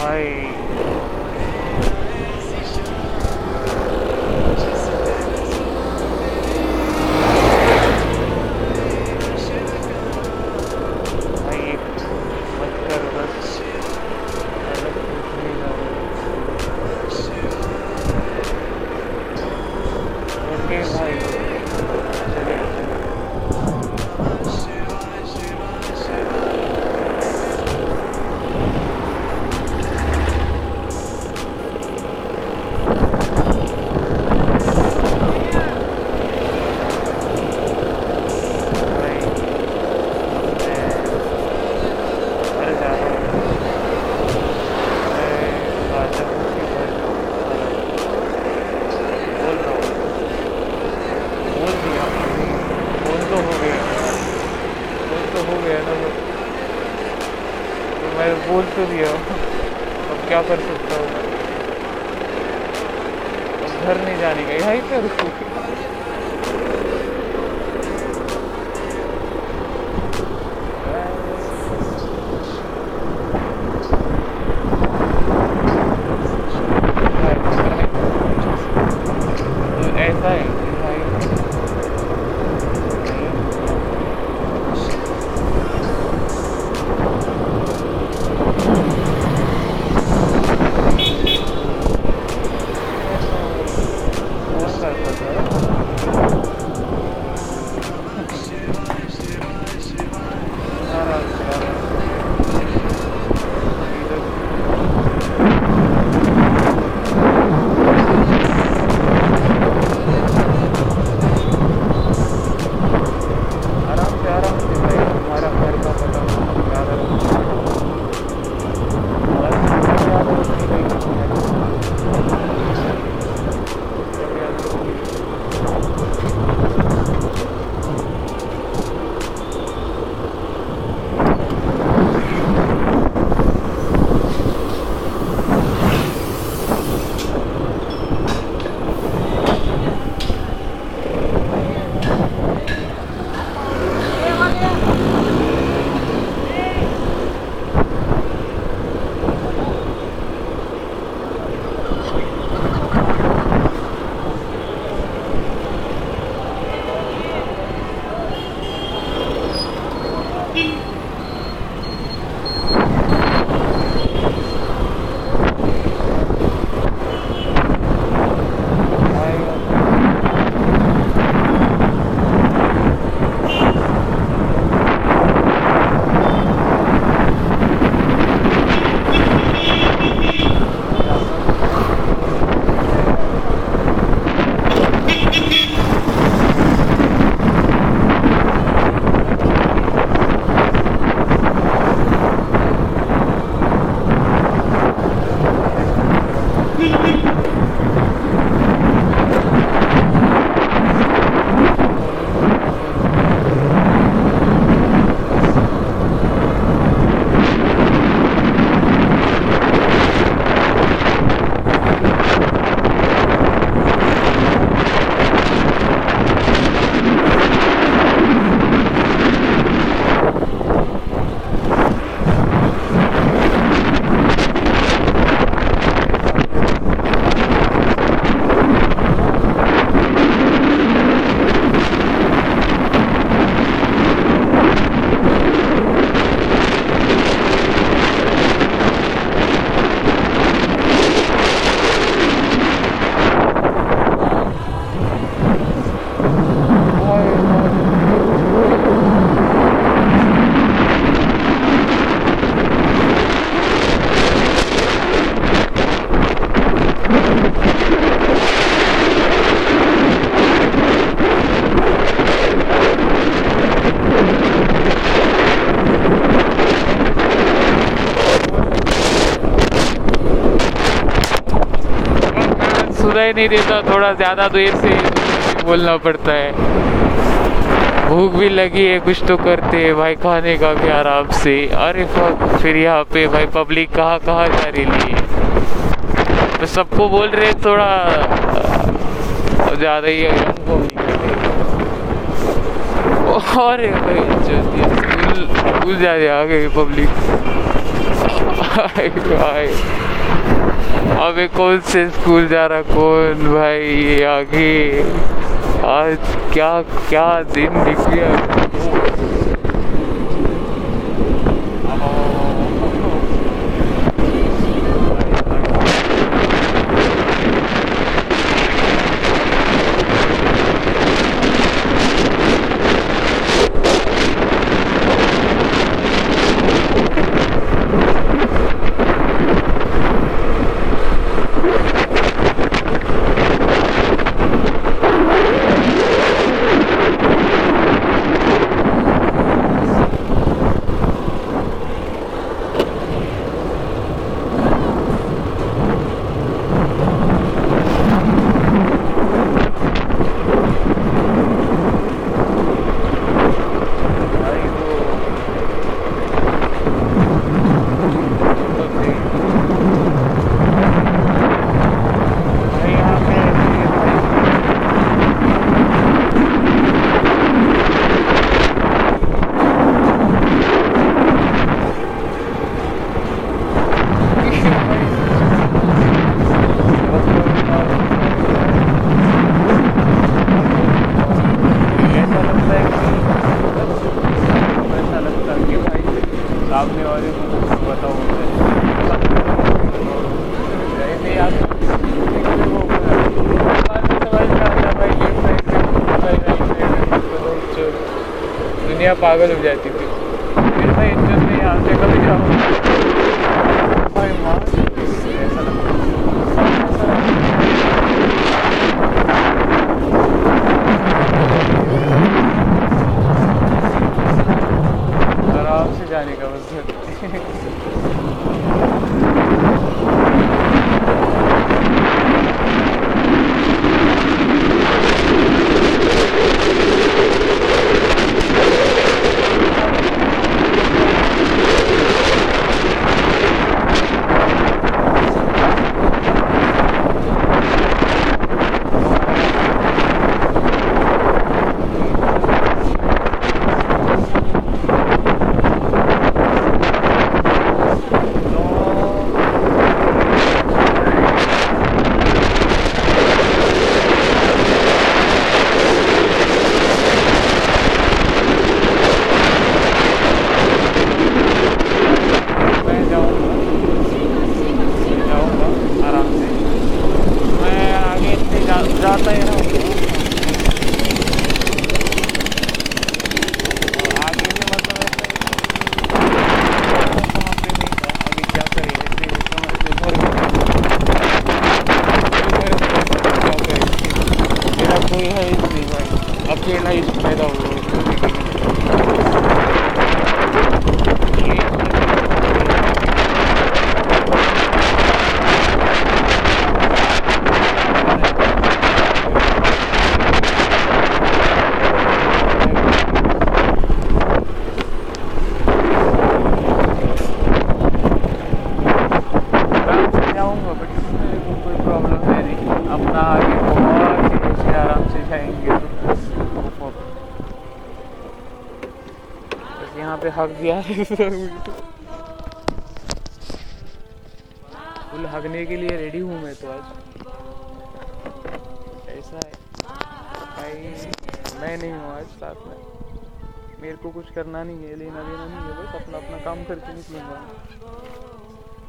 भाई। बोल तो दिया अब क्या कर सकता हूँ? घर नहीं जाने का, यहीं पे रुकूँ सुनाई नहीं देता, थोड़ा ज़्यादा देर से बोलना पड़ता है। भूख भी लगी है, कुछ तो करते है। भाई खाने का भी आराम से। अरे फिर यहाँ पे भाई पब्लिक कहाँ कहाँ जा रही है? तो सबको बोल रहे थोड़ा ज़्यादा ही और भाई जो स्कूल स्कूल जाने आ गए पब्लिक। अबे कौन से स्कूल जा रहा कौन भाई आगे? आज क्या क्या दिन दिख गया भाई वो भाई यहाँ पे ऐसे ही है भाई ऐसा लगता है कि ऐसा लगता है कि भाई सामने वाले को कुछ बताओ ऐसे ही आप वो बाद में समझ में आता है भाई लेफ़्ट साइड से भाई वाले को बताओ दुनिया पागल हो जाती थी। फिर इंटरेस्ट नहीं आते कभी जाओ हक दिया फुल हगने के लिए रेडी हूँ मैं तो आज। ऐसा है। भाई, मैं नहीं हूँ आज साथ में। मेरे को कुछ करना नहीं है, लेना देना नहीं है, बस अपना अपना काम करके निकलूँगा।